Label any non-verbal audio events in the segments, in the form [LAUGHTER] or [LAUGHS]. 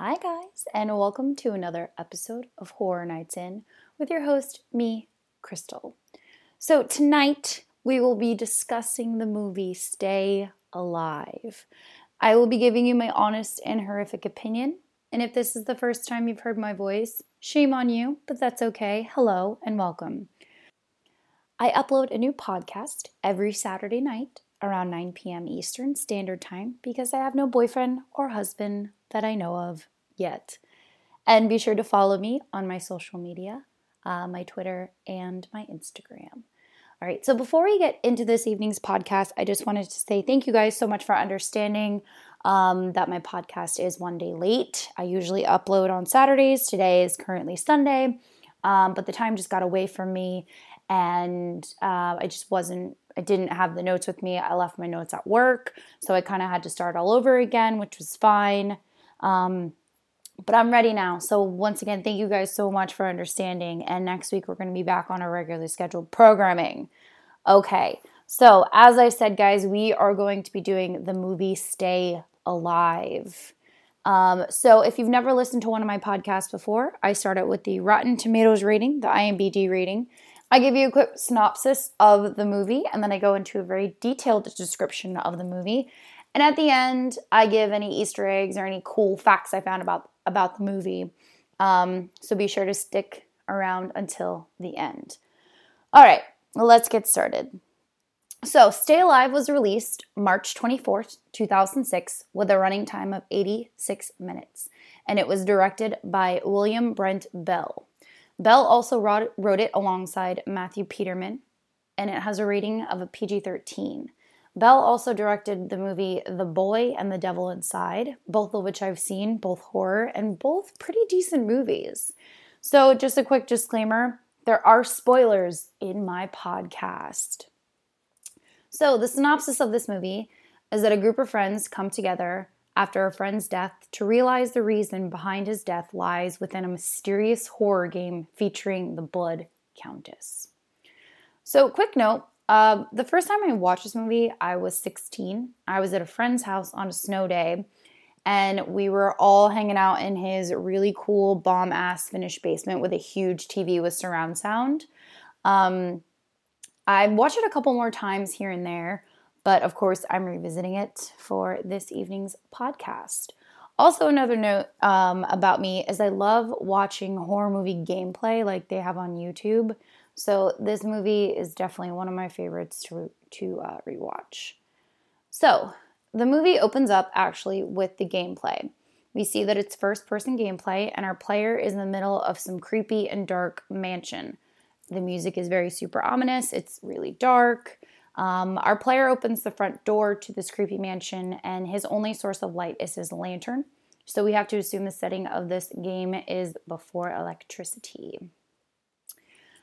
Hi, guys, and welcome to another episode of Horror Nights In with your host, me, Crystal. So, tonight we will be discussing the movie Stay Alive. I will be giving you my honest and horrific opinion. And if this is the first time you've heard my voice, shame on you, but that's okay. Hello and welcome. I upload a new podcast every Saturday night around 9 p.m. Eastern Standard Time because I have no boyfriend or husband that I know of yet. And be sure to follow me on my social media, uh, my Twitter, and my Instagram. All right, so before we get into this evening's podcast, I just wanted to say thank you guys so much for understanding um, that my podcast is one day late. I usually upload on Saturdays. Today is currently Sunday, um, but the time just got away from me, and uh, I just wasn't I didn't have the notes with me. I left my notes at work, so I kind of had to start all over again, which was fine. Um, but I'm ready now. So, once again, thank you guys so much for understanding. And next week, we're going to be back on our regularly scheduled programming. Okay, so as I said, guys, we are going to be doing the movie Stay Alive. Um, so, if you've never listened to one of my podcasts before, I start out with the Rotten Tomatoes rating, the IMDb rating. I give you a quick synopsis of the movie, and then I go into a very detailed description of the movie. And at the end, I give any Easter eggs or any cool facts I found about about the movie. Um, so be sure to stick around until the end. All right, let's get started. So, Stay Alive was released March 24th, 2006, with a running time of 86 minutes, and it was directed by William Brent Bell. Bell also wrote, it alongside Matthew Peterman, and it has a rating of a PG 13. Bell also directed the movie The Boy and the Devil Inside, both of which I've seen, both horror and both pretty decent movies. So, just a quick disclaimer there are spoilers in my podcast. So, the synopsis of this movie is that a group of friends come together after a friend's death to realize the reason behind his death lies within a mysterious horror game featuring the Blood Countess. So, quick note uh, the first time I watched this movie, I was 16. I was at a friend's house on a snow day, and we were all hanging out in his really cool bomb ass finished basement with a huge TV with surround sound. Um, I watched it a couple more times here and there, but of course, I'm revisiting it for this evening's podcast. Also, another note um, about me is I love watching horror movie gameplay like they have on YouTube. So, this movie is definitely one of my favorites to, to uh, rewatch. So, the movie opens up actually with the gameplay. We see that it's first person gameplay, and our player is in the middle of some creepy and dark mansion. The music is very super ominous, it's really dark. Um, our player opens the front door to this creepy mansion, and his only source of light is his lantern. So we have to assume the setting of this game is before electricity.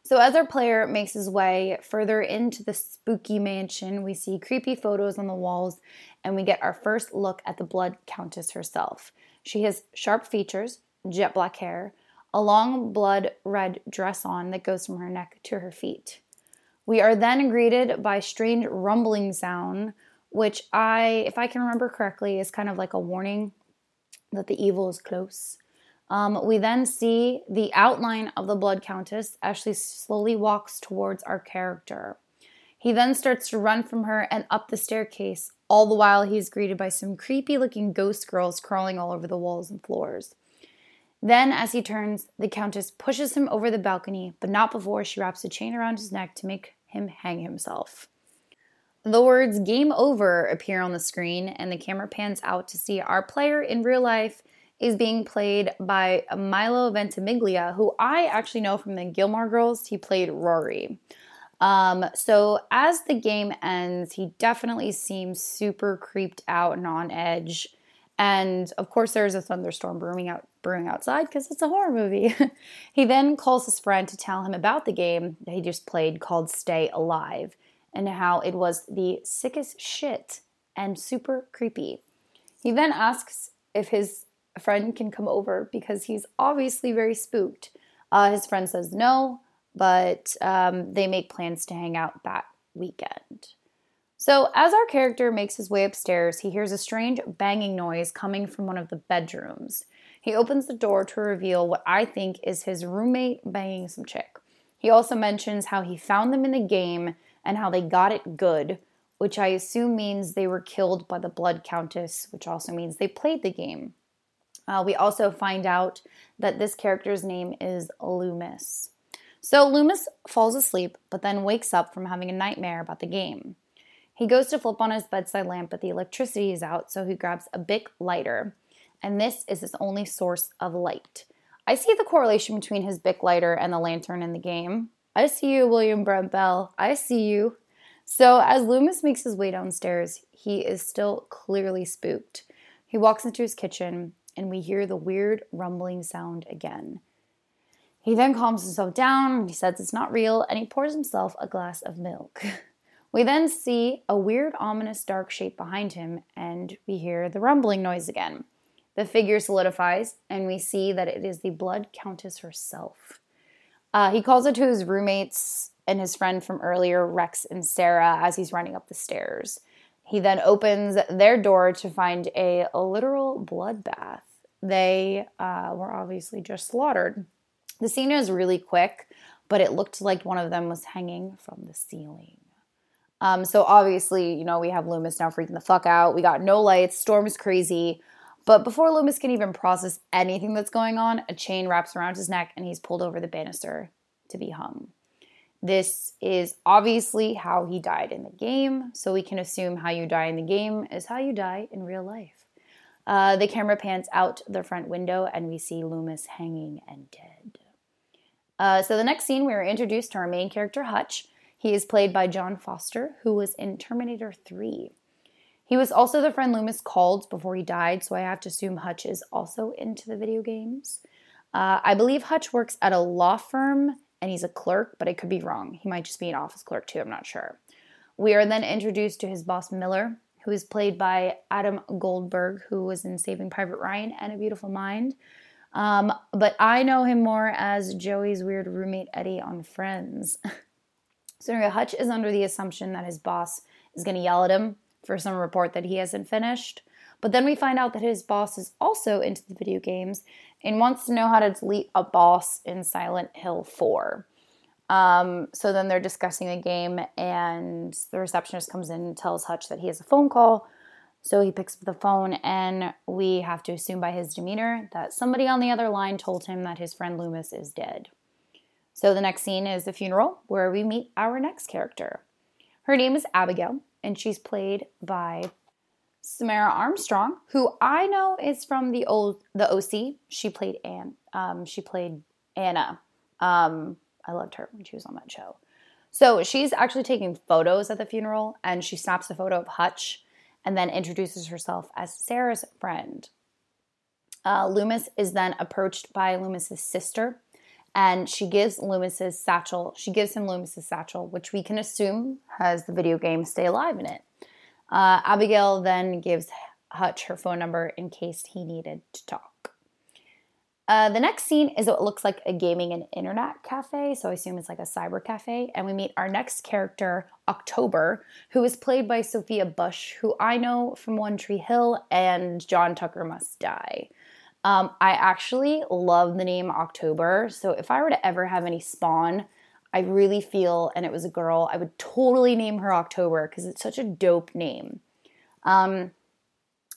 So, as our player makes his way further into the spooky mansion, we see creepy photos on the walls and we get our first look at the Blood Countess herself. She has sharp features, jet black hair, a long blood red dress on that goes from her neck to her feet. We are then greeted by strange rumbling sound, which I, if I can remember correctly, is kind of like a warning that the evil is close. Um, we then see the outline of the Blood Countess as she slowly walks towards our character. He then starts to run from her and up the staircase, all the while he's greeted by some creepy looking ghost girls crawling all over the walls and floors. Then, as he turns, the Countess pushes him over the balcony, but not before she wraps a chain around his neck to make him hang himself. The words game over appear on the screen, and the camera pans out to see our player in real life is being played by Milo Ventimiglia, who I actually know from the Gilmore Girls. He played Rory. Um, so as the game ends, he definitely seems super creeped out and on edge. And of course, there's a thunderstorm brewing out brewing outside because it's a horror movie. [LAUGHS] he then calls his friend to tell him about the game that he just played called Stay Alive and how it was the sickest shit and super creepy. He then asks if his friend can come over because he's obviously very spooked. Uh, his friend says no, but um, they make plans to hang out that weekend. So, as our character makes his way upstairs, he hears a strange banging noise coming from one of the bedrooms. He opens the door to reveal what I think is his roommate banging some chick. He also mentions how he found them in the game and how they got it good, which I assume means they were killed by the Blood Countess, which also means they played the game. Uh, we also find out that this character's name is Loomis. So Loomis falls asleep, but then wakes up from having a nightmare about the game. He goes to flip on his bedside lamp, but the electricity is out, so he grabs a Bic lighter and this is his only source of light. I see the correlation between his Bic lighter and the lantern in the game. I see you, William Brent Bell. I see you. So, as Loomis makes his way downstairs, he is still clearly spooked. He walks into his kitchen, and we hear the weird rumbling sound again. He then calms himself down, he says it's not real, and he pours himself a glass of milk. [LAUGHS] We then see a weird, ominous, dark shape behind him, and we hear the rumbling noise again. The figure solidifies, and we see that it is the Blood Countess herself. Uh, he calls it to his roommates and his friend from earlier, Rex and Sarah, as he's running up the stairs. He then opens their door to find a literal bloodbath. They uh, were obviously just slaughtered. The scene is really quick, but it looked like one of them was hanging from the ceiling. Um, so obviously, you know, we have Loomis now freaking the fuck out. We got no lights. Storm is crazy. But before Loomis can even process anything that's going on, a chain wraps around his neck and he's pulled over the banister to be hung. This is obviously how he died in the game, so we can assume how you die in the game is how you die in real life. Uh, the camera pans out the front window and we see Loomis hanging and dead. Uh, so the next scene, we are introduced to our main character, Hutch. He is played by Jon Foster, who was in Terminator 3. He was also the friend Loomis called before he died, so I have to assume Hutch is also into the video games. Uh, I believe Hutch works at a law firm and he's a clerk, but I could be wrong. He might just be an office clerk too, I'm not sure. We are then introduced to his boss Miller, who is played by Adam Goldberg, who was in Saving Private Ryan and A Beautiful Mind. Um, but I know him more as Joey's weird roommate Eddie on Friends. [LAUGHS] so anyway, Hutch is under the assumption that his boss is going to yell at him for some report that he hasn't finished. But then we find out that his boss is also into the video games and wants to know how to delete a boss in Silent Hill 4. Um, so then they're discussing the game, and the receptionist comes in and tells Hutch that he has a phone call. So he picks up the phone, and we have to assume by his demeanor that somebody on the other line told him that his friend Loomis is dead. So the next scene is the funeral, where we meet our next character. Her name is Abigail, and she's played by Samaire Armstrong, who I know is from the old the OC. She played Anne. Um, she played Anna. Um, I loved her when she was on that show. So she's actually taking photos at the funeral, and she snaps a photo of Hutch, and then introduces herself as Sarah's friend. Uh, Loomis is then approached by Loomis's sister, and she gives Loomis's satchel. She gives him Loomis's satchel, which we can assume has the video game Stay Alive in it. Uh, Abigail then gives Hutch her phone number in case he needed to talk. Uh, the next scene is what looks like a gaming and internet cafe, so I assume it's like a cyber cafe. And we meet our next character, October, who is played by Sophia Bush, who I know from One Tree Hill and John Tucker Must Die. Um, I actually love the name October. So if I were to ever have any spawn, I really feel, and it was a girl, I would totally name her October because it's such a dope name. Um,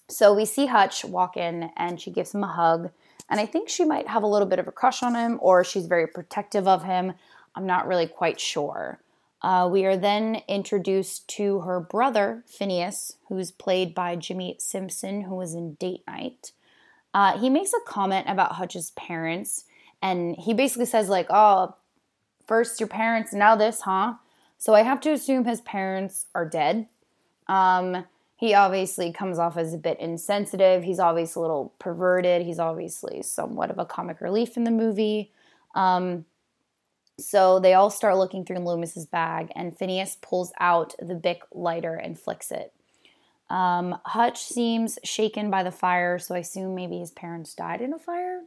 so we see Hutch walk in and she gives him a hug. And I think she might have a little bit of a crush on him or she's very protective of him. I'm not really quite sure. Uh, we are then introduced to her brother, Phineas, who's played by Jimmy Simpson, who was in Date Night. Uh, he makes a comment about Hutch's parents, and he basically says like, "Oh, first your parents, now this, huh?" So I have to assume his parents are dead. Um, he obviously comes off as a bit insensitive. He's obviously a little perverted. He's obviously somewhat of a comic relief in the movie. Um, so they all start looking through Loomis's bag, and Phineas pulls out the Bic lighter and flicks it. Um, Hutch seems shaken by the fire, so I assume maybe his parents died in a fire.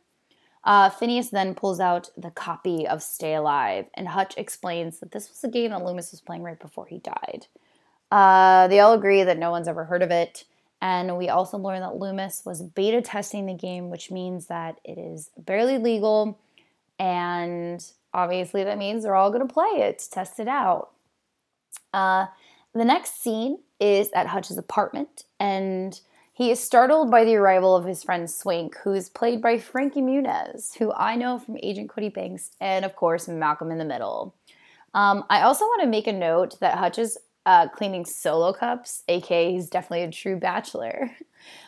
Uh, Phineas then pulls out the copy of Stay Alive, and Hutch explains that this was a game that Loomis was playing right before he died. Uh, they all agree that no one's ever heard of it. And we also learn that Loomis was beta testing the game, which means that it is barely legal. And obviously, that means they're all going to play it test it out. Uh, the next scene is at Hutch's apartment, and he is startled by the arrival of his friend Swink, who is played by Frankie Muniz, who I know from Agent Cody Banks, and of course, Malcolm in the Middle. Um, I also want to make a note that Hutch is uh, cleaning solo cups, aka he's definitely a true bachelor. [LAUGHS]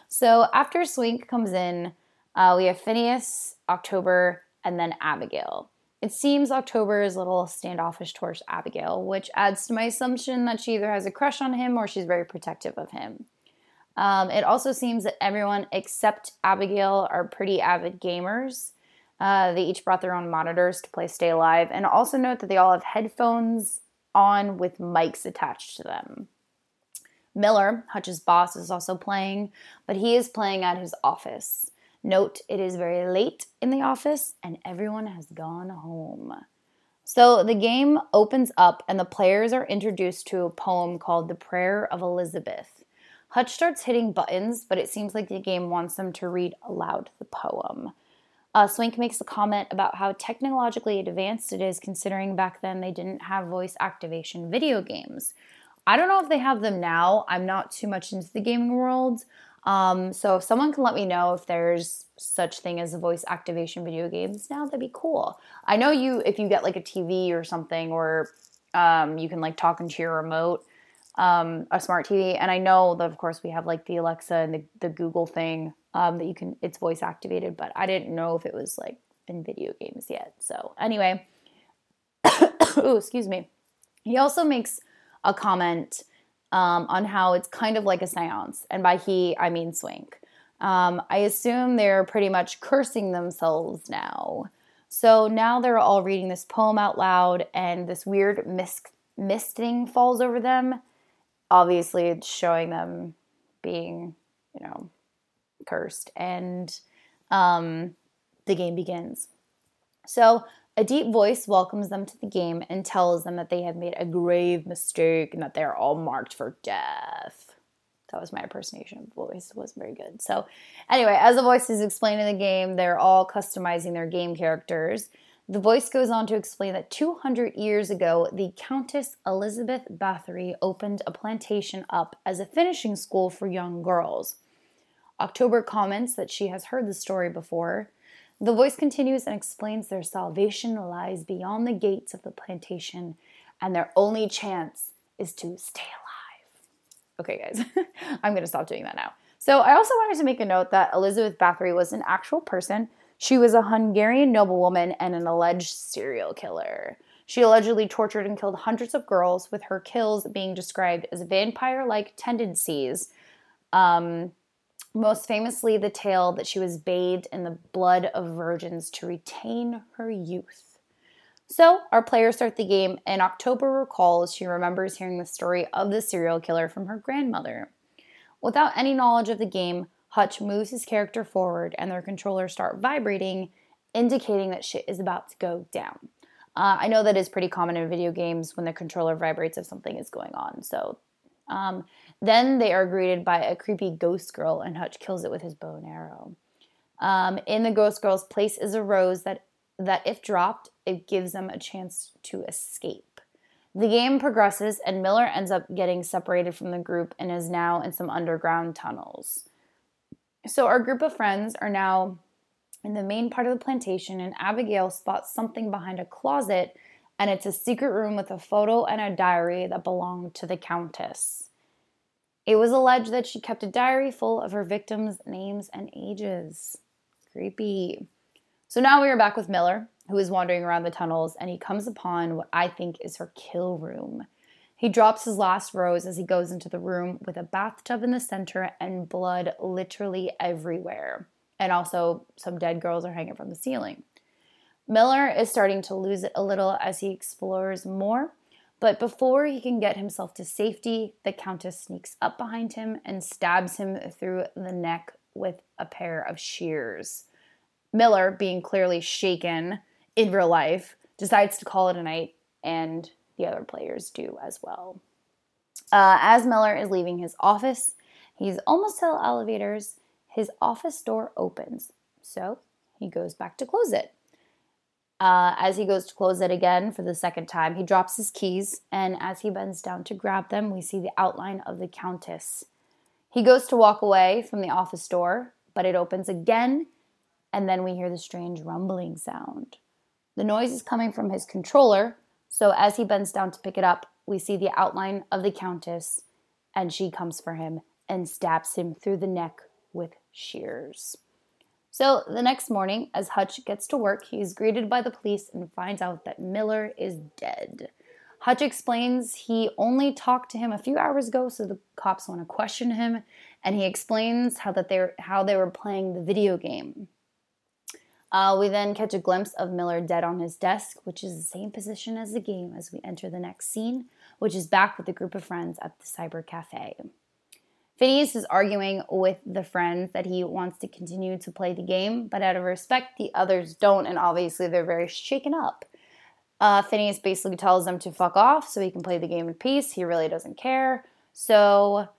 So after Swink comes in, uh, we have Phineas, October, and then Abigail. It seems October is a little standoffish towards Abigail, which adds to my assumption that she either has a crush on him or she's very protective of him. Um, it also seems that everyone except Abigail are pretty avid gamers. Uh, they each brought their own monitors to play Stay Alive, and also note that they all have headphones on with mics attached to them. Miller, Hutch's boss, is also playing, but he is playing at his office. Note it is very late in the office and everyone has gone home. So the game opens up and the players are introduced to a poem called The Prayer of Elizabeth. Hutch starts hitting buttons, but it seems like the game wants them to read aloud the poem. Uh, Swink makes a comment about how technologically advanced it is, considering back then they didn't have voice activation video games. I don't know if they have them now. I'm not too much into the gaming world. Um, so if someone can let me know if there's such thing as voice activation video games now, that'd be cool. I know you if you get like a TV or something, or um, you can like talk into your remote, um, a smart TV. And I know that of course we have like the Alexa and the, the Google thing um, that you can it's voice activated, but I didn't know if it was like in video games yet. So anyway, [COUGHS] excuse me. He also makes a comment um, on how it's kind of like a seance, and by he I mean Swink. Um, I assume they're pretty much cursing themselves now. So now they're all reading this poem out loud, and this weird mist misting falls over them. Obviously, it's showing them being, you know, cursed, and um, the game begins. So, a deep voice welcomes them to the game and tells them that they have made a grave mistake and that they are all marked for death. That was my impersonation of voice. It wasn't very good. So, anyway, as the voice is explaining the game, they're all customizing their game characters. The voice goes on to explain that 200 years ago, the Countess Elizabeth Bathory opened a plantation up as a finishing school for young girls. October comments that she has heard the story before. The voice continues and explains their salvation lies beyond the gates of the plantation, and their only chance is to stay alive. Okay, guys, [LAUGHS] I'm to stop doing that now. So, I also wanted to make a note that Elizabeth Bathory was an actual person. She was a Hungarian noblewoman and an alleged serial killer. She allegedly tortured and killed hundreds of girls, with her kills being described as vampire like tendencies. Um, most famously, the tale that she was bathed in the blood of virgins to retain her youth. So, our players start the game, and October recalls she remembers hearing the story of the serial killer from her grandmother. Without any knowledge of the game, Hutch moves his character forward, and their controllers start vibrating, indicating that shit is about to go down. Uh, I know that is pretty common in video games when the controller vibrates if something is going on. So, um, then they are greeted by a creepy ghost girl, and Hutch kills it with his bow and arrow. Um, in the ghost girl's place is a rose that, that, if dropped, it gives them a chance to escape. The game progresses, and Miller ends up getting separated from the group and is now in some underground tunnels. So, our group of friends are now in the main part of the plantation, and Abigail spots something behind a closet, and it's a secret room with a photo and a diary that belonged to the Countess. It was alleged that she kept a diary full of her victims' names and ages. Creepy. So now we are back with Miller, who is wandering around the tunnels, and he comes upon what I think is her kill room. He drops his last rose as he goes into the room with a bathtub in the center and blood literally everywhere. And also, some dead girls are hanging from the ceiling. Miller is starting to lose it a little as he explores more but before he can get himself to safety, the Countess sneaks up behind him and stabs him through the neck with a pair of shears. Miller, being clearly shaken in real life, decides to call it a night, and the other players do as well. Uh, as Miller is leaving his office, he's almost to the elevators. His office door opens, so he goes back to close it. Uh, as he goes to close it again for the second time, he drops his keys, and as he bends down to grab them, we see the outline of the Countess. He goes to walk away from the office door, but it opens again, and then we hear the strange rumbling sound. The noise is coming from his controller, so as he bends down to pick it up, we see the outline of the Countess, and she comes for him and stabs him through the neck with shears. So the next morning, as Hutch gets to work, he is greeted by the police and finds out that Miller is dead. Hutch explains he only talked to him a few hours ago, so the cops want to question him, and he explains how that they how they were playing the video game. Uh, we then catch a glimpse of Miller dead on his desk, which is the same position as the game as we enter the next scene, which is back with a group of friends at the cyber cafe. Phineas is arguing with the friends that he wants to continue to play the game, but out of respect, the others don't, and obviously they're very shaken up. Uh, Phineas basically tells them to fuck off so he can play the game in peace. He really doesn't care. So,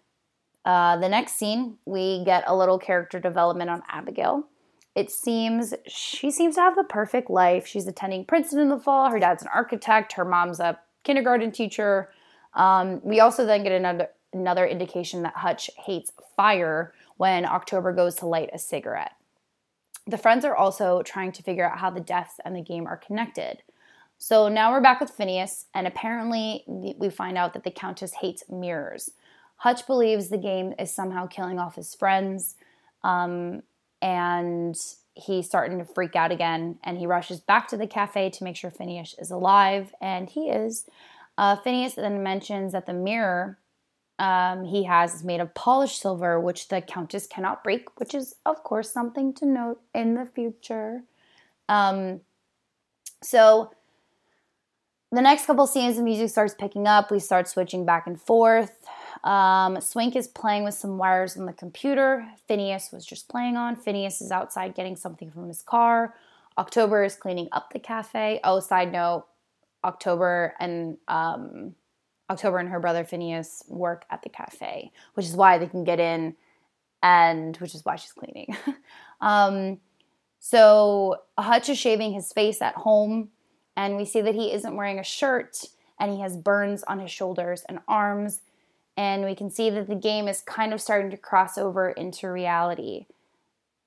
uh, the next scene, we get a little character development on Abigail. It seems she seems to have the perfect life. She's attending Princeton in the fall. Her dad's an architect. Her mom's a kindergarten teacher. Um, we also then get another another indication that Hutch hates fire when October goes to light a cigarette. The friends are also trying to figure out how the deaths and the game are connected. So now we're back with Phineas, and apparently we find out that the Countess hates mirrors. Hutch believes the game is somehow killing off his friends, um, and he's starting to freak out again. And he rushes back to the cafe to make sure Phineas is alive, and he is. Uh, Phineas then mentions that the mirror um, he has is made of polished silver, which the Countess cannot break, which is, of course, something to note in the future. Um, so, the next couple scenes, the music starts picking up. We start switching back and forth. Um, Swink is playing with some wires on the computer. Phineas was just playing on. Phineas is outside getting something from his car. October is cleaning up the cafe. Oh, side note October and um, October and her brother Phineas work at the cafe, which is why they can get in and which is why she's cleaning. [LAUGHS] um, so Hutch is shaving his face at home, and we see that he isn't wearing a shirt and he has burns on his shoulders and arms. And we can see that the game is kind of starting to cross over into reality.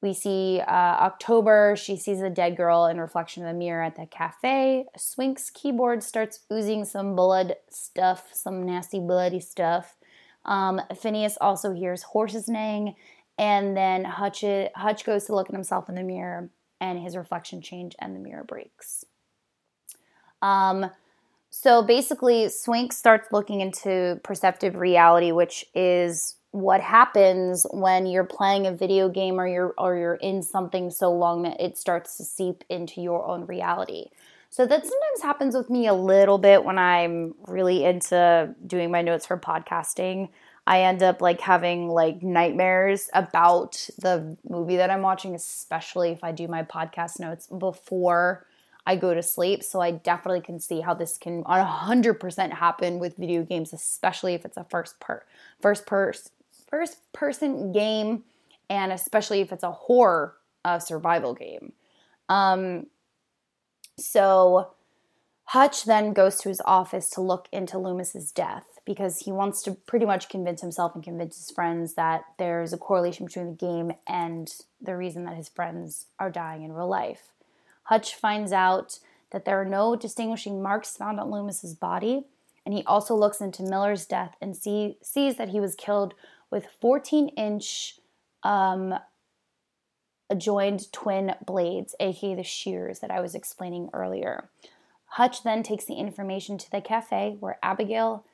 We see uh, October, she sees a dead girl in reflection of the mirror at the cafe. Swink's keyboard starts oozing some blood stuff, some nasty bloody stuff. Um, Phineas also hears horses neighing, and then Hutch, Hutch goes to look at himself in the mirror, and his reflection change, and the mirror breaks. Um, so basically, Swink starts looking into perceptive reality, which is what happens when you're playing a video game or you're or you're in something so long that it starts to seep into your own reality. So that sometimes happens with me a little bit when I'm really into doing my notes for podcasting. I end up like having like nightmares about the movie that I'm watching, especially if I do my podcast notes before I go to sleep. So I definitely can see how this can 100% happen with video games, especially if it's a first per first person first person game, and especially if it's a horror uh, survival game. Um, so Hutch then goes to his office to look into Loomis's death because he wants to pretty much convince himself and convince his friends that there's a correlation between the game and the reason that his friends are dying in real life. Hutch finds out that there are no distinguishing marks found on Loomis's body, and he also looks into Miller's death and see, sees that he was killed with 14 inch um, adjoined twin blades, aka the shears that I was explaining earlier. Hutch then takes the information to the cafe where Abigail,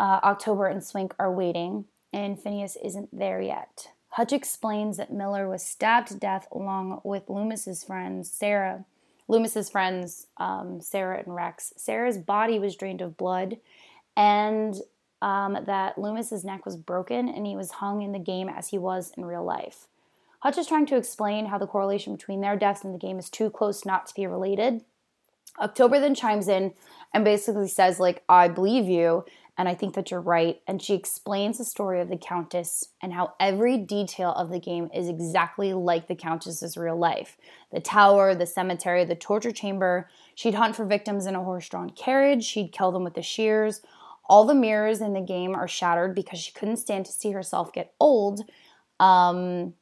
uh, October, and Swink are waiting, and Phineas isn't there yet. Hutch explains that Miller was stabbed to death along with Loomis's friends, Sarah. Loomis's friends, um, Sarah and Rex. Sarah's body was drained of blood, and um, that Loomis's neck was broken and he was hung in the game as he was in real life. Hutch is trying to explain how the correlation between their deaths and the game is too close not to be related. October then chimes in and basically says, like, I believe you. And I think that you're right. And she explains the story of the Countess and how every detail of the game is exactly like the Countess's real life the tower, the cemetery, the torture chamber. She'd hunt for victims in a horse drawn carriage, she'd kill them with the shears. All the mirrors in the game are shattered because she couldn't stand to see herself get old. Um,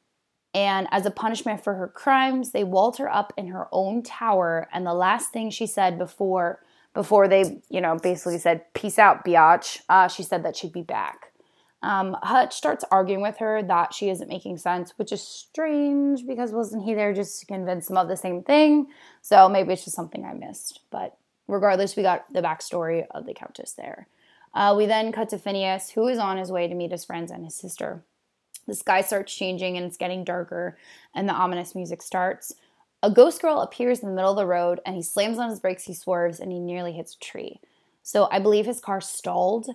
and as a punishment for her crimes, they walled her up in her own tower. And the last thing she said before before they, you know, basically said, peace out, biatch, uh, she said that she'd be back. Um, Hutch starts arguing with her that she isn't making sense, which is strange because wasn't he there just to convince them of the same thing? So maybe it's just something I missed. But regardless, we got the backstory of the Countess there. Uh, we then cut to Phineas, who is on his way to meet his friends and his sister. The sky starts changing and it's getting darker, and the ominous music starts. A ghost girl appears in the middle of the road and he slams on his brakes, he swerves, and he nearly hits a tree. So I believe his car stalled,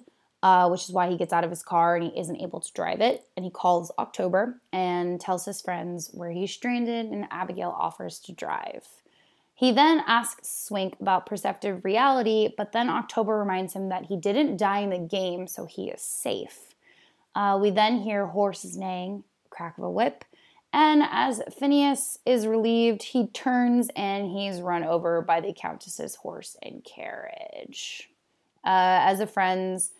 uh, which is why he gets out of his car and he isn't able to drive it. And he calls October and tells his friends where he's stranded, and Abigail offers to drive. He then asks Swink about perceptive reality, but then October reminds him that he didn't die in the game, so he is safe. Uh, we then hear horses neighing, crack of a whip, and as Phineas is relieved, he turns and he's run over by the Countess's horse and carriage. Uh, as the friends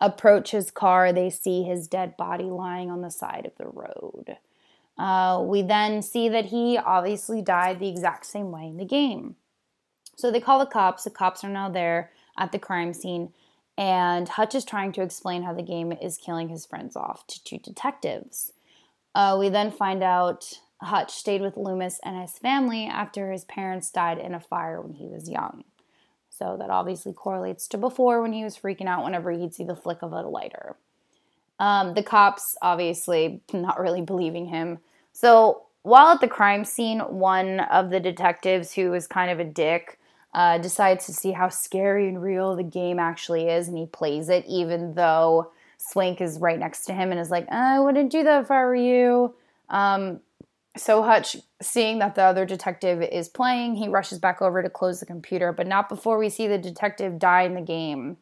approach his car, they see his dead body lying on the side of the road. Uh, we then see that he obviously died the exact same way in the game. So they call the cops. The cops are now there at the crime scene, and Hutch is trying to explain how the game is killing his friends off to two detectives. Uh, we then find out Hutch stayed with Loomis and his family after his parents died in a fire when he was young. So that obviously correlates to before when he was freaking out whenever he'd see the flick of a lighter. Um, the cops obviously not really believing him. So while at the crime scene, one of the detectives who is kind of a dick uh, decides to see how scary and real the game actually is, and he plays it even though Swink is right next to him and is like, I wouldn't do that if I were you. Um, so Hutch, seeing that the other detective is playing, he rushes back over to close the computer, but not before we see the detective die in the game.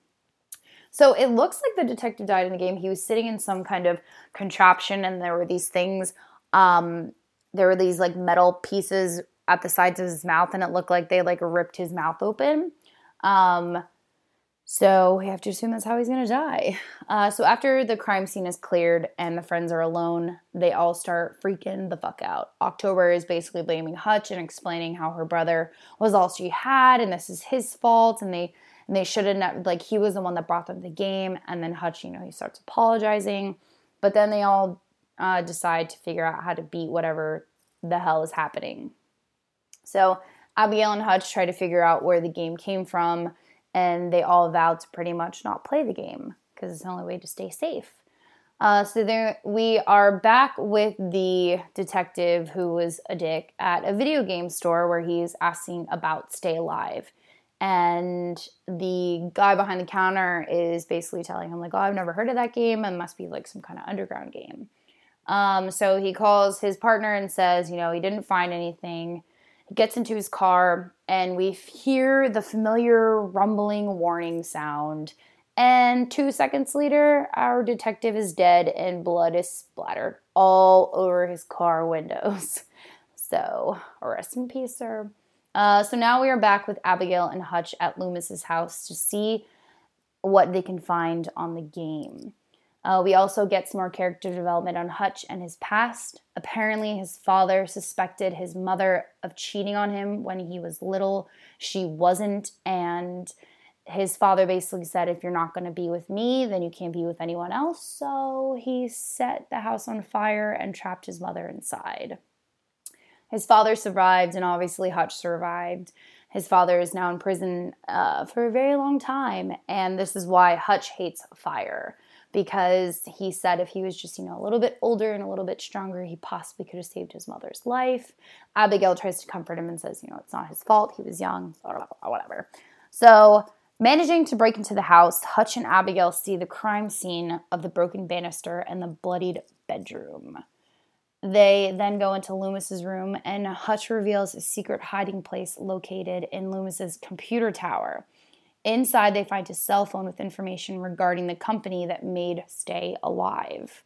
So it looks like the detective died in the game. He was sitting in some kind of contraption, and there were these things. Um, there were these like metal pieces at the sides of his mouth, and it looked like they like ripped his mouth open. Um, so we have to assume that's how he's going to die. Uh, so after the crime scene is cleared and the friends are alone, they all start freaking the fuck out. October is basically blaming Hutch and explaining how her brother was all she had and this is his fault and they and they shouldn't like he was the one that brought them the game. And then Hutch, you know, he starts apologizing, but then they all uh, decide to figure out how to beat whatever the hell is happening. So Abigail and Hutch try to figure out where the game came from and they all vowed to pretty much not play the game because it's the only way to stay safe. Uh, so there, we are back with the detective who was a dick at a video game store where he's asking about Stay Alive, and the guy behind the counter is basically telling him like, "Oh, I've never heard of that game, It must be like some kind of underground game." Um, so he calls his partner and says, you know, he didn't find anything gets into his car, and we hear the familiar rumbling warning sound. And two seconds later, our detective is dead and blood is splattered all over his car windows. [LAUGHS] So, rest in peace, sir. Uh, so now we are back with Abigail and Hutch at Loomis's house to see what they can find on the game. Uh, we also get some more character development on Hutch and his past. Apparently, his father suspected his mother of cheating on him when he was little. She wasn't, and his father basically said, If you're not going to be with me, then you can't be with anyone else. So he set the house on fire and trapped his mother inside. His father survived, and obviously, Hutch survived. His father is now in prison uh, for a very long time, and this is why Hutch hates fire because he said if he was just, you know, a little bit older and a little bit stronger, he possibly could have saved his mother's life. Abigail tries to comfort him and says, you know, it's not his fault. He was young, whatever. So, managing to break into the house, Hutch and Abigail see the crime scene of the broken banister and the bloodied bedroom. They then go into Loomis's room, and Hutch reveals a secret hiding place located in Loomis's computer tower. Inside, they find his cell phone with information regarding the company that made Stay alive.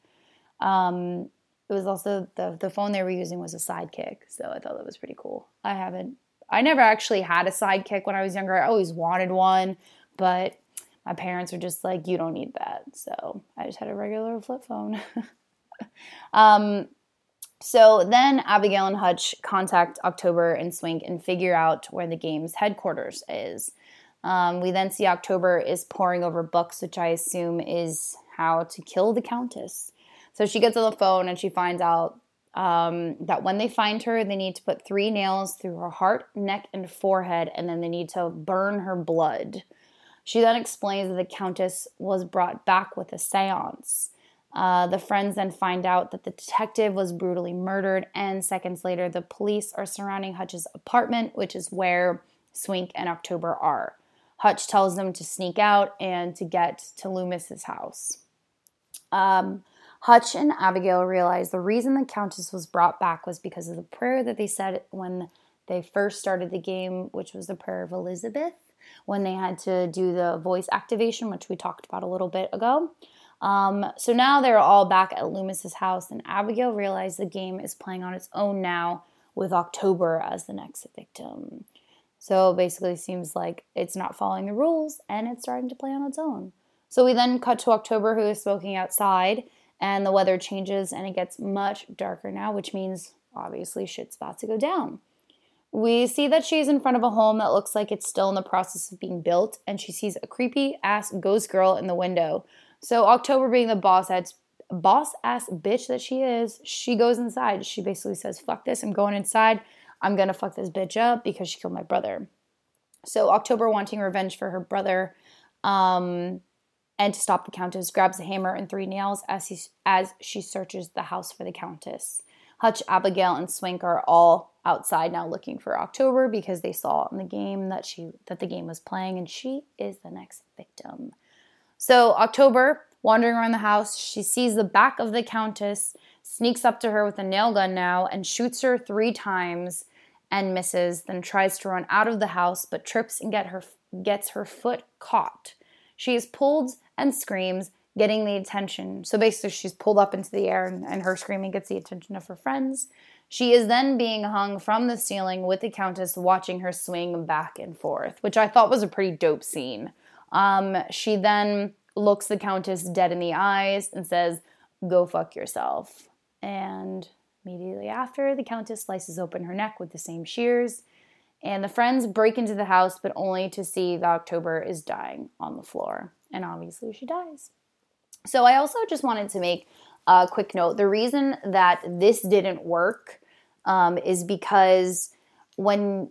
Um, it was also the the phone they were using was a sidekick, so I thought that was pretty cool. I haven't, I never actually had a sidekick when I was younger. I always wanted one, but my parents were just like, "You don't need that," so I just had a regular flip phone. [LAUGHS] um, so then Abigail and Hutch contact October and Swink and figure out where the game's headquarters is. Um, we then see October is poring over books, which I assume is how to kill the Countess. So she gets on the phone and she finds out um, that when they find her, they need to put three nails through her heart, neck, and forehead, and then they need to burn her blood. She then explains that the Countess was brought back with a seance. Uh, the friends then find out that the detective was brutally murdered, and seconds later, the police are surrounding Hutch's apartment, which is where Swink and October are. Hutch tells them to sneak out and to get to Loomis's house. Um, Hutch and Abigail realize the reason the Countess was brought back was because of the prayer that they said when they first started the game, which was the prayer of Elizabeth, when they had to do the voice activation, which we talked about a little bit ago. Um, so now they're all back at Loomis's house, and Abigail realizes the game is playing on its own now with October as the next victim. So basically, seems like it's not following the rules and it's starting to play on its own. So we then cut to October, who is smoking outside, and the weather changes and it gets much darker now, which means obviously shit's about to go down. We see that she's in front of a home that looks like it's still in the process of being built, and she sees a creepy ass ghost girl in the window. So October, being the boss ass boss ass bitch that she is, she goes inside. She basically says, "Fuck this! I'm going inside." I'm gonna fuck this bitch up because she killed my brother. So October, wanting revenge for her brother, um, and to stop the countess, grabs a hammer and three nails as he, as she searches the house for the countess. Hutch, Abigail, and Swink are all outside now looking for October because they saw in the game that she that the game was playing, and she is the next victim. So October, wandering around the house, she sees the back of the countess, sneaks up to her with a nail gun now, and shoots her three times and misses, then tries to run out of the house but trips and get her gets her foot caught. She is pulled and screams, getting the attention. So basically, she's pulled up into the air and, and her screaming gets the attention of her friends. She is then being hung from the ceiling with the Countess watching her swing back and forth, which I thought was a pretty dope scene. Um, she then looks the Countess dead in the eyes and says, Go fuck yourself. And Immediately after, the Countess slices open her neck with the same shears, and the friends break into the house, but only to see that October is dying on the floor. And obviously, she dies. So, I also just wanted to make a quick note. The reason that this didn't work um, is because when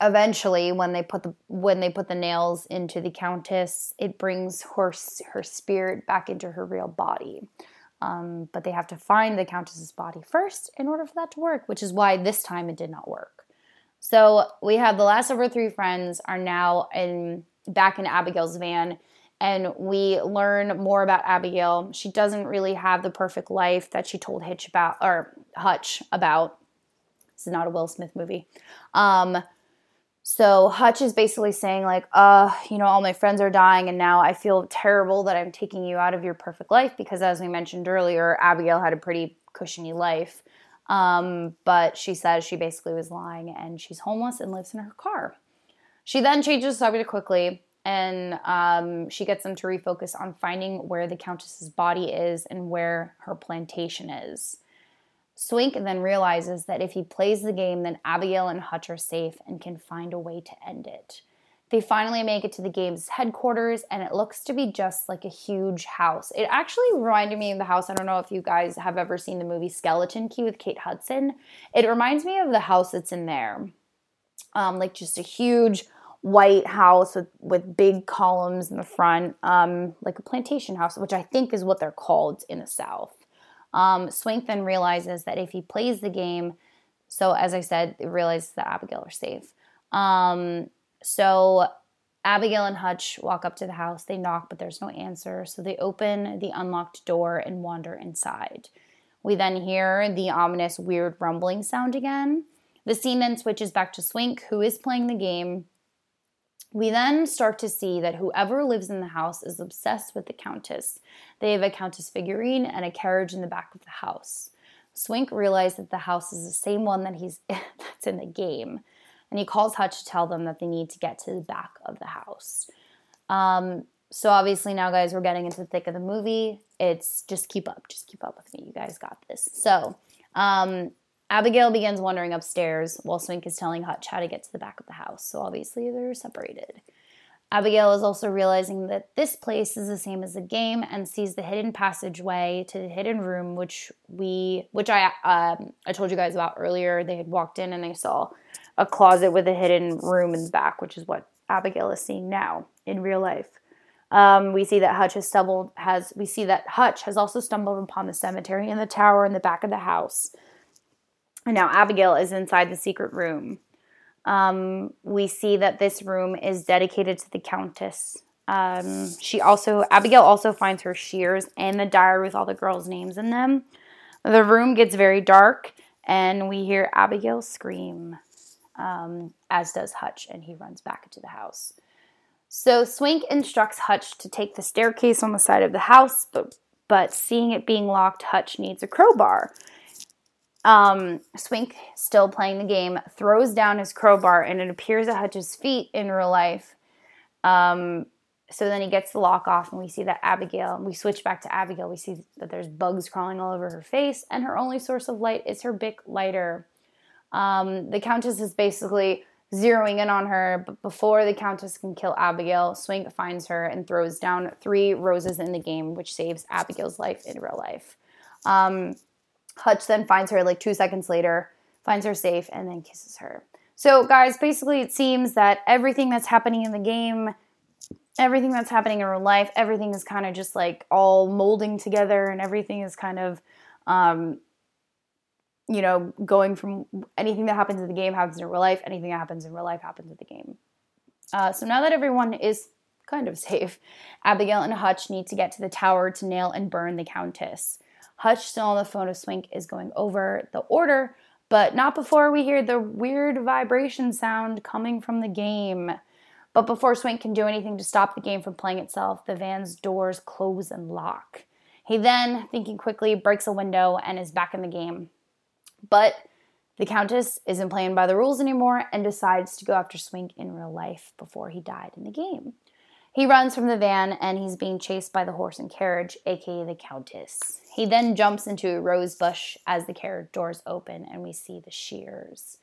eventually when they put the when they put the nails into the countess it brings her her spirit back into her real body um, but they have to find the Countess's body first in order for that to work, which is why this time it did not work. So we have the last of our three friends are now in back in Abigail's van, and we learn more about Abigail. She doesn't really have the perfect life that she told Hitch about or Hutch about. This is not a Will Smith movie. Um, so Hutch is basically saying, like, uh, you know, all my friends are dying, and now I feel terrible that I'm taking you out of your perfect life because, as we mentioned earlier, Abigail had a pretty cushiony life. Um, but she says she basically was lying and she's homeless and lives in her car. She then changes the subject quickly and um, she gets them to refocus on finding where the Countess's body is and where her plantation is. Swink then realizes that if he plays the game, then Abigail and Hutch are safe and can find a way to end it. They finally make it to the game's headquarters, and it looks to be just like a huge house. It actually reminded me of the house. I don't know if you guys have ever seen the movie Skeleton Key with Kate Hudson. It reminds me of the house that's in there. Um, like just a huge white house with, with big columns in the front, um, like a plantation house, which I think is what they're called in the South. Um, Swink then realizes that if he plays the game, so as I said, he realizes that Abigail are safe. Um, so Abigail and Hutch walk up to the house. They knock, but there's no answer. So they open the unlocked door and wander inside. We then hear the ominous, weird rumbling sound again. The scene then switches back to Swink, who is playing the game. We then start to see that whoever lives in the house is obsessed with the Countess. They have a Countess figurine and a carriage in the back of the house. Swink realizes that the house is the same one that he's [LAUGHS] that's in the game, and he calls Hutch to tell them that they need to get to the back of the house. Um, so obviously now, guys, we're getting into the thick of the movie. It's just keep up, just keep up with me. You guys got this. So um, Abigail begins wandering upstairs while Swink is telling Hutch how to get to the back of the house. So obviously they're separated. Abigail is also realizing that this place is the same as the game and sees the hidden passageway to the hidden room, which we, which I, um, I told you guys about earlier. They had walked in and they saw a closet with a hidden room in the back, which is what Abigail is seeing now in real life. Um, we see that Hutch has stumbled has we see that Hutch has also stumbled upon the cemetery and the tower in the back of the house. And now Abigail is inside the secret room. Um, we see that this room is dedicated to the Countess. Um, she also Abigail also finds her shears and the diary with all the girls' names in them. The room gets very dark, and we hear Abigail scream, um, as does Hutch, and he runs back into the house. So Swink instructs Hutch to take the staircase on the side of the house, but but seeing it being locked, Hutch needs a crowbar. Um, Swink, still playing the game, throws down his crowbar and it appears at Hutch's feet in real life. Um, so then he gets the lock off and we see that Abigail, we switch back to Abigail. We see that there's bugs crawling all over her face and her only source of light is her Bic lighter. Um, the Countess is basically zeroing in on her, but before the Countess can kill Abigail, Swink finds her and throws down three roses in the game, which saves Abigail's life in real life. Um, Hutch then finds her like two seconds later, finds her safe, and then kisses her. So, guys, basically, it seems that everything that's happening in the game, everything that's happening in real life, everything is kind of just like all molding together, and everything is kind of, um, you know, going from anything that happens in the game happens in real life, anything that happens in real life happens in the game. Uh, so now that everyone is kind of safe, [LAUGHS] Abigail and Hutch need to get to the tower to nail and burn the Countess. Hutch, still on the phone with Swink, is going over the order, but not before we hear the weird vibration sound coming from the game. But before Swink can do anything to stop the game from playing itself, the van's doors close and lock. He then, thinking quickly, breaks a window and is back in the game. But the Countess isn't playing by the rules anymore and decides to go after Swink in real life before he died in the game. He runs from the van and he's being chased by the horse and carriage, aka the Countess. He then jumps into a rose bush as the carriage doors open and we see the shears.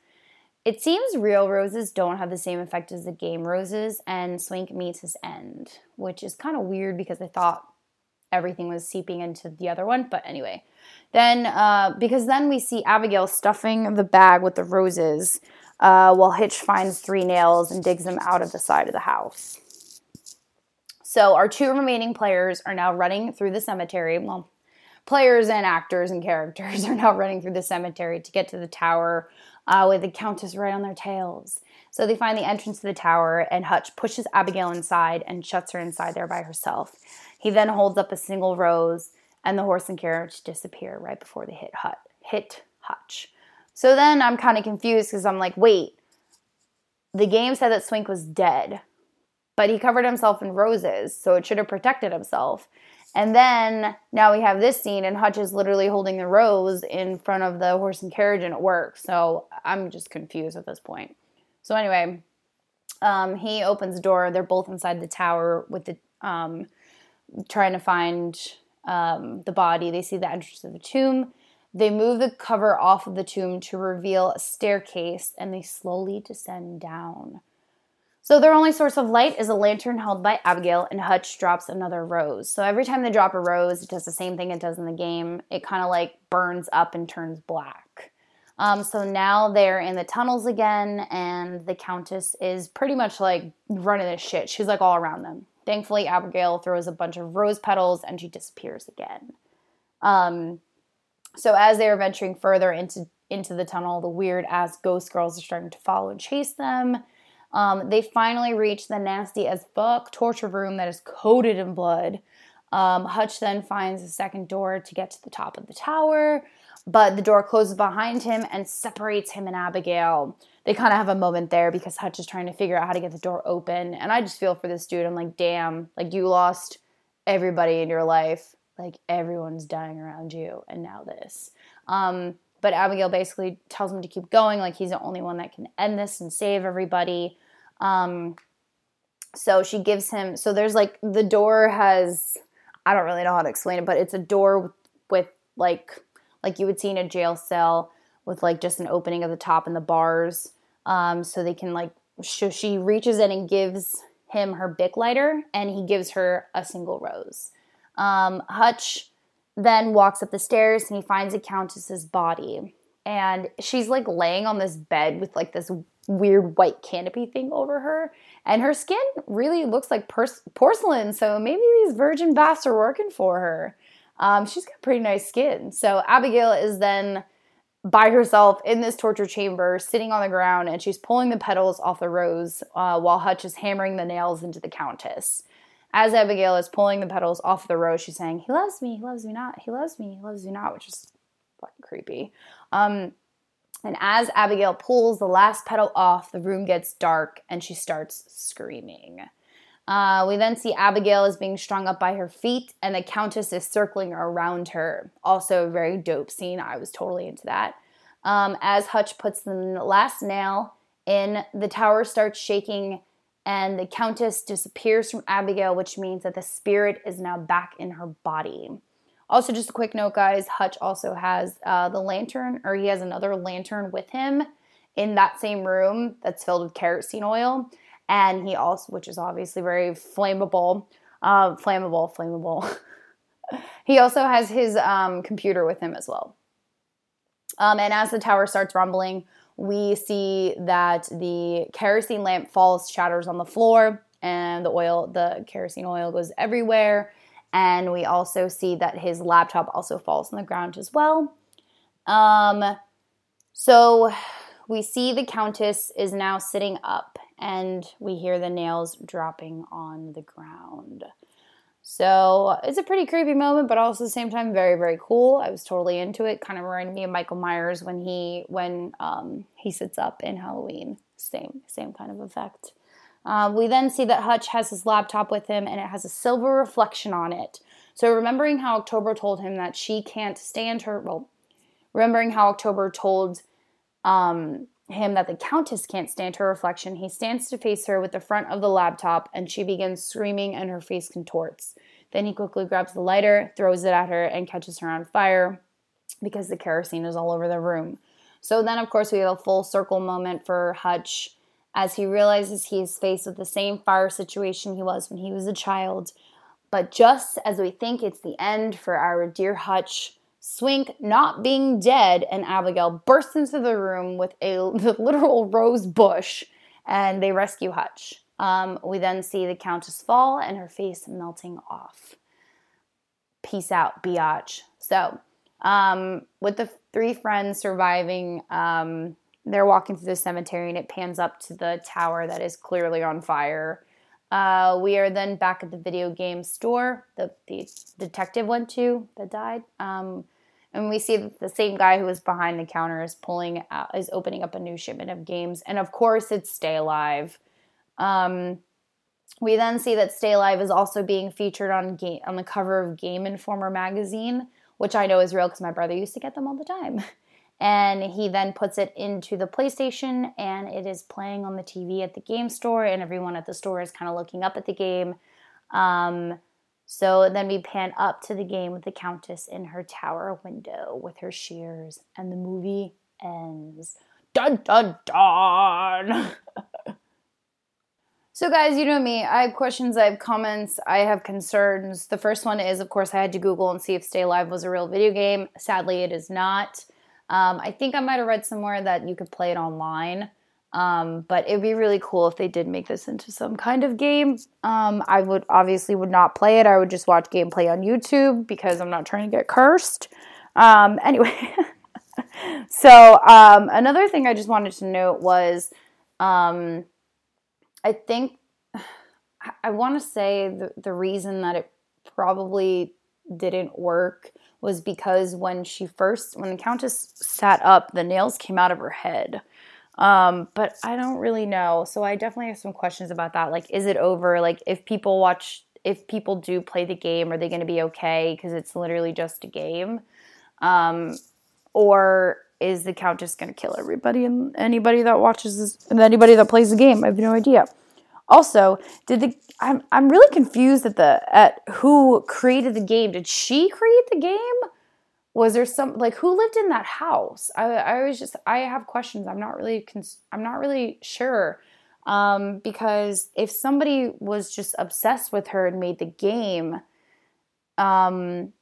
It seems real roses don't have the same effect as the game roses, and Swink meets his end, which is kind of weird because I thought everything was seeping into the other one. But anyway, then uh, because then we see Abigail stuffing the bag with the roses uh, while Hitch finds three nails and digs them out of the side of the house. So our two remaining players are now running through the cemetery. Well, players and actors and characters [LAUGHS] are now running through the cemetery to get to the tower uh, with the countess right on their tails. So they find the entrance to the tower, and Hutch pushes Abigail inside and shuts her inside there by herself. He then holds up a single rose, and the horse and carriage disappear right before they hit Hut hit Hutch. So then I'm kind of confused because I'm like, wait, the game said that Swink was dead but he covered himself in roses, so it should have protected himself. And then now we have this scene, and Hutch is literally holding the rose in front of the horse and carriage, and it works. So I'm just confused at this point. So anyway, um, he opens the door. They're both inside the tower with the um, trying to find um, the body. They see the entrance of the tomb. They move the cover off of the tomb to reveal a staircase, and they slowly descend down. So their only source of light is a lantern held by Abigail, and Hutch drops another rose. So every time they drop a rose, it does the same thing it does in the game. It kind of like burns up and turns black. Um, so now they're in the tunnels again, and the Countess is pretty much like running the shit. She's like all around them. Thankfully, Abigail throws a bunch of rose petals and she disappears again. Um, so as they are venturing further into into the tunnel, the weird ass ghost girls are starting to follow and chase them. Um, they finally reach the nasty as fuck torture room that is coated in blood. Um, Hutch then finds a second door to get to the top of the tower, but the door closes behind him and separates him and Abigail. They kind of have a moment there because Hutch is trying to figure out how to get the door open. And I just feel for this dude. I'm like, damn, like you lost everybody in your life. Like everyone's dying around you. And now this. Um, but Abigail basically tells him to keep going. Like he's the only one that can end this and save everybody. Um, so she gives him, so there's like the door has, I don't really know how to explain it, but it's a door with, with like, like you would see in a jail cell with like just an opening of the top and the bars. Um, so they can like, so she reaches in and gives him her Bic lighter and he gives her a single rose. Um, Hutch then walks up the stairs and he finds the Countess's body. And she's like laying on this bed with like this weird white canopy thing over her. And her skin really looks like porcelain. So maybe these virgin baths are working for her. Um, she's got pretty nice skin. So Abigail is then by herself in this torture chamber, sitting on the ground, and she's pulling the petals off the rose uh, while Hutch is hammering the nails into the Countess. As Abigail is pulling the petals off the rose, she's saying, He loves me, he loves me not, he loves me, he loves me not, which is fucking creepy. Um, and as Abigail pulls the last petal off, the room gets dark and she starts screaming. Uh, we then see Abigail is being strung up by her feet, and the Countess is circling around her. Also, a very dope scene. I was totally into that. Um, as Hutch puts the last nail in, the tower starts shaking, and the Countess disappears from Abigail, which means that the spirit is now back in her body. Also, just a quick note, guys Hutch also has uh, the lantern, or he has another lantern with him in that same room that's filled with kerosene oil and he also, which is obviously very flammable, uh, flammable, flammable. [LAUGHS] he also has his um, computer with him as well. Um, and as the tower starts rumbling, we see that the kerosene lamp falls, shatters on the floor, and the oil, the kerosene oil goes everywhere. And we also see that his laptop also falls on the ground as well. Um, so we see the Countess is now sitting up and we hear the nails dropping on the ground. So it's a pretty creepy moment, but also at the same time very very cool. I was totally into it. Kind of reminded me of Michael Myers when he when um, he sits up in Halloween. Same same kind of effect. Uh, we then see that Hutch has his laptop with him, and it has a silver reflection on it. So remembering how October told him that she can't stand her well, remembering how October told um, him that the Countess can't stand her reflection, he stands to face her with the front of the laptop and she begins screaming and her face contorts. Then he quickly grabs the lighter, throws it at her, and catches her on fire because the kerosene is all over the room. So then, of course, we have a full circle moment for Hutch as he realizes he is faced with the same fire situation he was when he was a child. But just as we think it's the end for our dear Hutch, Swink not being dead, and Abigail bursts into the room with a [LAUGHS] literal rose bush, and they rescue Hutch. Um, we then see the Countess fall and her face melting off. Peace out, biatch. So, um, with the three friends surviving, um, they're walking through the cemetery and it pans up to the tower that is clearly on fire. Uh, we are then back at the video game store the, the detective went to that died. Um, and we see that the same guy who was behind the counter is pulling out, is opening up a new shipment of games. And of course, it's Stay Alive. Um, we then see that Stay Alive is also being featured on game, on the cover of Game Informer magazine, which I know is real because my brother used to get them all the time. [LAUGHS] and he then puts it into the PlayStation and it is playing on the TV at the game store, and everyone at the store is kind of looking up at the game. Um, so then we pan up to the game with the Countess in her tower window with her shears, and the movie ends. Dun dun dun! [LAUGHS] so, guys, you know me. I have questions, I have comments, I have concerns. The first one is, of course, I had to Google and see if Stay Alive was a real video game. Sadly, it is not. Um, I think I might have read somewhere that you could play it online. Um, but it'd be really cool if they did make this into some kind of game. Um, I would obviously would not play it. I would just watch gameplay on YouTube because I'm not trying to get cursed. Um, [LAUGHS] anyway, so um, another thing I just wanted to note was um, I think [SIGHS] I want to say the, the reason that it probably didn't work was because when she first, when the Countess sat up, the nails came out of her head. Um, but I don't really know. So I definitely have some questions about that. Like, is it over? Like, if people watch, if people do play the game, are they going to be okay? Because it's literally just a game. Um, or is the Countess going to kill everybody and anybody that watches this and anybody that plays the game? I have no idea. Also, did the I'm I'm really confused at the at who created the game. Did she create the game? Was there some like who lived in that house? I I was just I have questions. I'm not really cons- I'm not really sure. Um, because if somebody was just obsessed with her and made the game, um,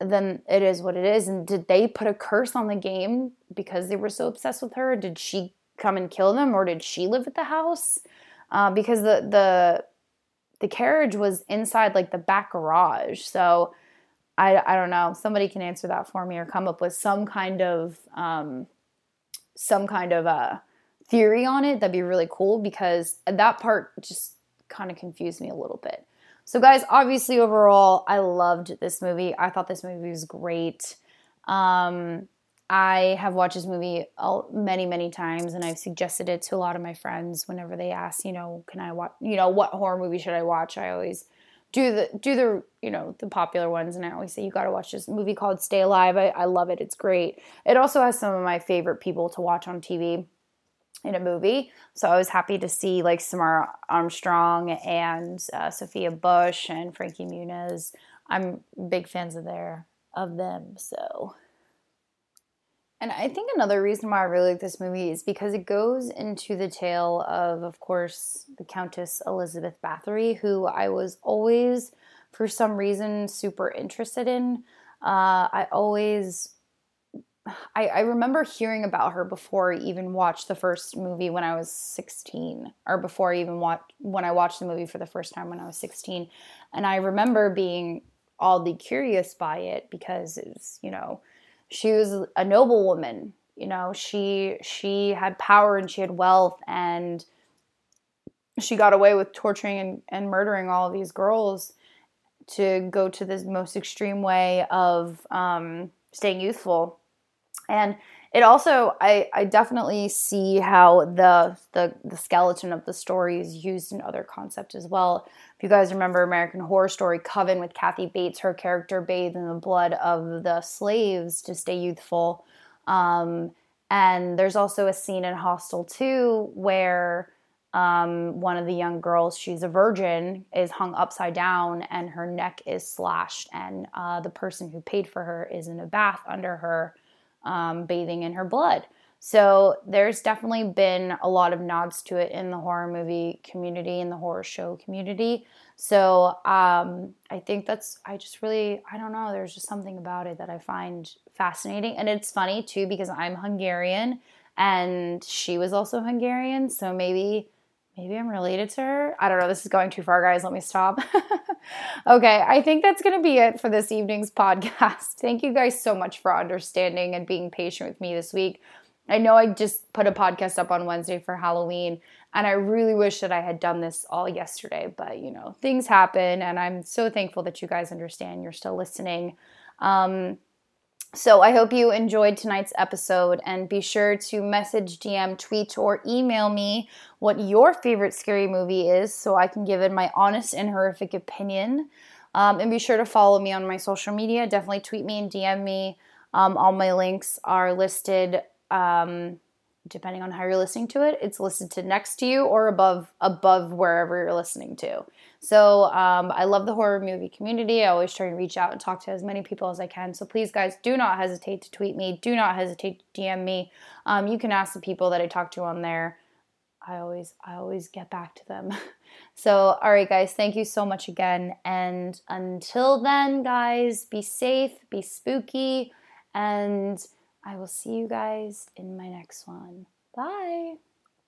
then it is what it is. And did they put a curse on the game because they were so obsessed with her? Did she come and kill them, or did she live at the house? Uh, because the the the carriage was inside like the back garage. So I, I don't know. Somebody can answer that for me or come up with some kind of um, some kind of a uh, theory on it. That'd be really cool because that part just kind of confused me a little bit. So, guys, obviously, overall, I loved this movie. I thought this movie was great. Um, I have watched this movie many, many times, and I've suggested it to a lot of my friends whenever they ask, you know, can I watch, you know, what horror movie should I watch? I always do the do the you know the popular ones, and I always say you got to watch this movie called Stay Alive. I, I love it; it's great. It also has some of my favorite people to watch on TV in a movie, so I was happy to see like Samaire Armstrong and uh, Sophia Bush and Frankie Muniz. I'm big fans of their of them, so and I think another reason why I really like this movie is because it goes into the tale of, of course, the Countess Elizabeth Bathory, who I was always, for some reason, super interested in. Uh, I always, I, I remember hearing about her before I even watched the first movie when I was 16, or before I even watched, when I watched the movie for the first time when I was 16. And I remember being oddly curious by it because it was, you know, she was a noble woman you know she she had power and she had wealth and she got away with torturing and, and murdering all these girls to go to this most extreme way of um, staying youthful. And it also I, I definitely see how the, the the skeleton of the story is used in other concepts as well if you guys remember American Horror Story Coven with Kathy Bates, her character bathed in the blood of the slaves to stay youthful. Um, and there's also a scene in Hostel 2 where um, one of the young girls, she's a virgin, is hung upside down and her neck is slashed. And uh, the person who paid for her is in a bath under her, um, bathing in her blood. So there's definitely been a lot of nods to it in the horror movie community and the horror show community. So um, I think that's I just really I don't know. There's just something about it that I find fascinating, and it's funny too because I'm Hungarian and she was also Hungarian. So maybe maybe I'm related to her. I don't know. This is going too far, guys. Let me stop. [LAUGHS] okay, I think that's going to be it for this evening's [LAUGHS] podcast. Thank you guys so much for understanding and being patient with me this week. I know I just put a podcast up on Wednesday for Halloween, and I really wish that I had done this all yesterday, but you know, things happen, and I'm so thankful that you guys understand. You're still listening. Um, so I hope you enjoyed tonight's episode, and be sure to message, DM, tweet, or email me what your favorite scary movie is so I can give it my honest and horrific opinion. Um, and be sure to follow me on my social media. Definitely tweet me and DM me. Um, all my links are listed um, depending on how you're listening to it, it's listed to next to you or above above wherever you're listening to. So um, I love the horror movie community. I always try and reach out and talk to as many people as I can. So please, guys, do not hesitate to tweet me. Do not hesitate to DM me. Um, you can ask the people that I talk to on there. I always I always get back to them. [LAUGHS] so all right, guys, thank you so much again. And until then, guys, be safe, be spooky, and I will see you guys in my next one. Bye.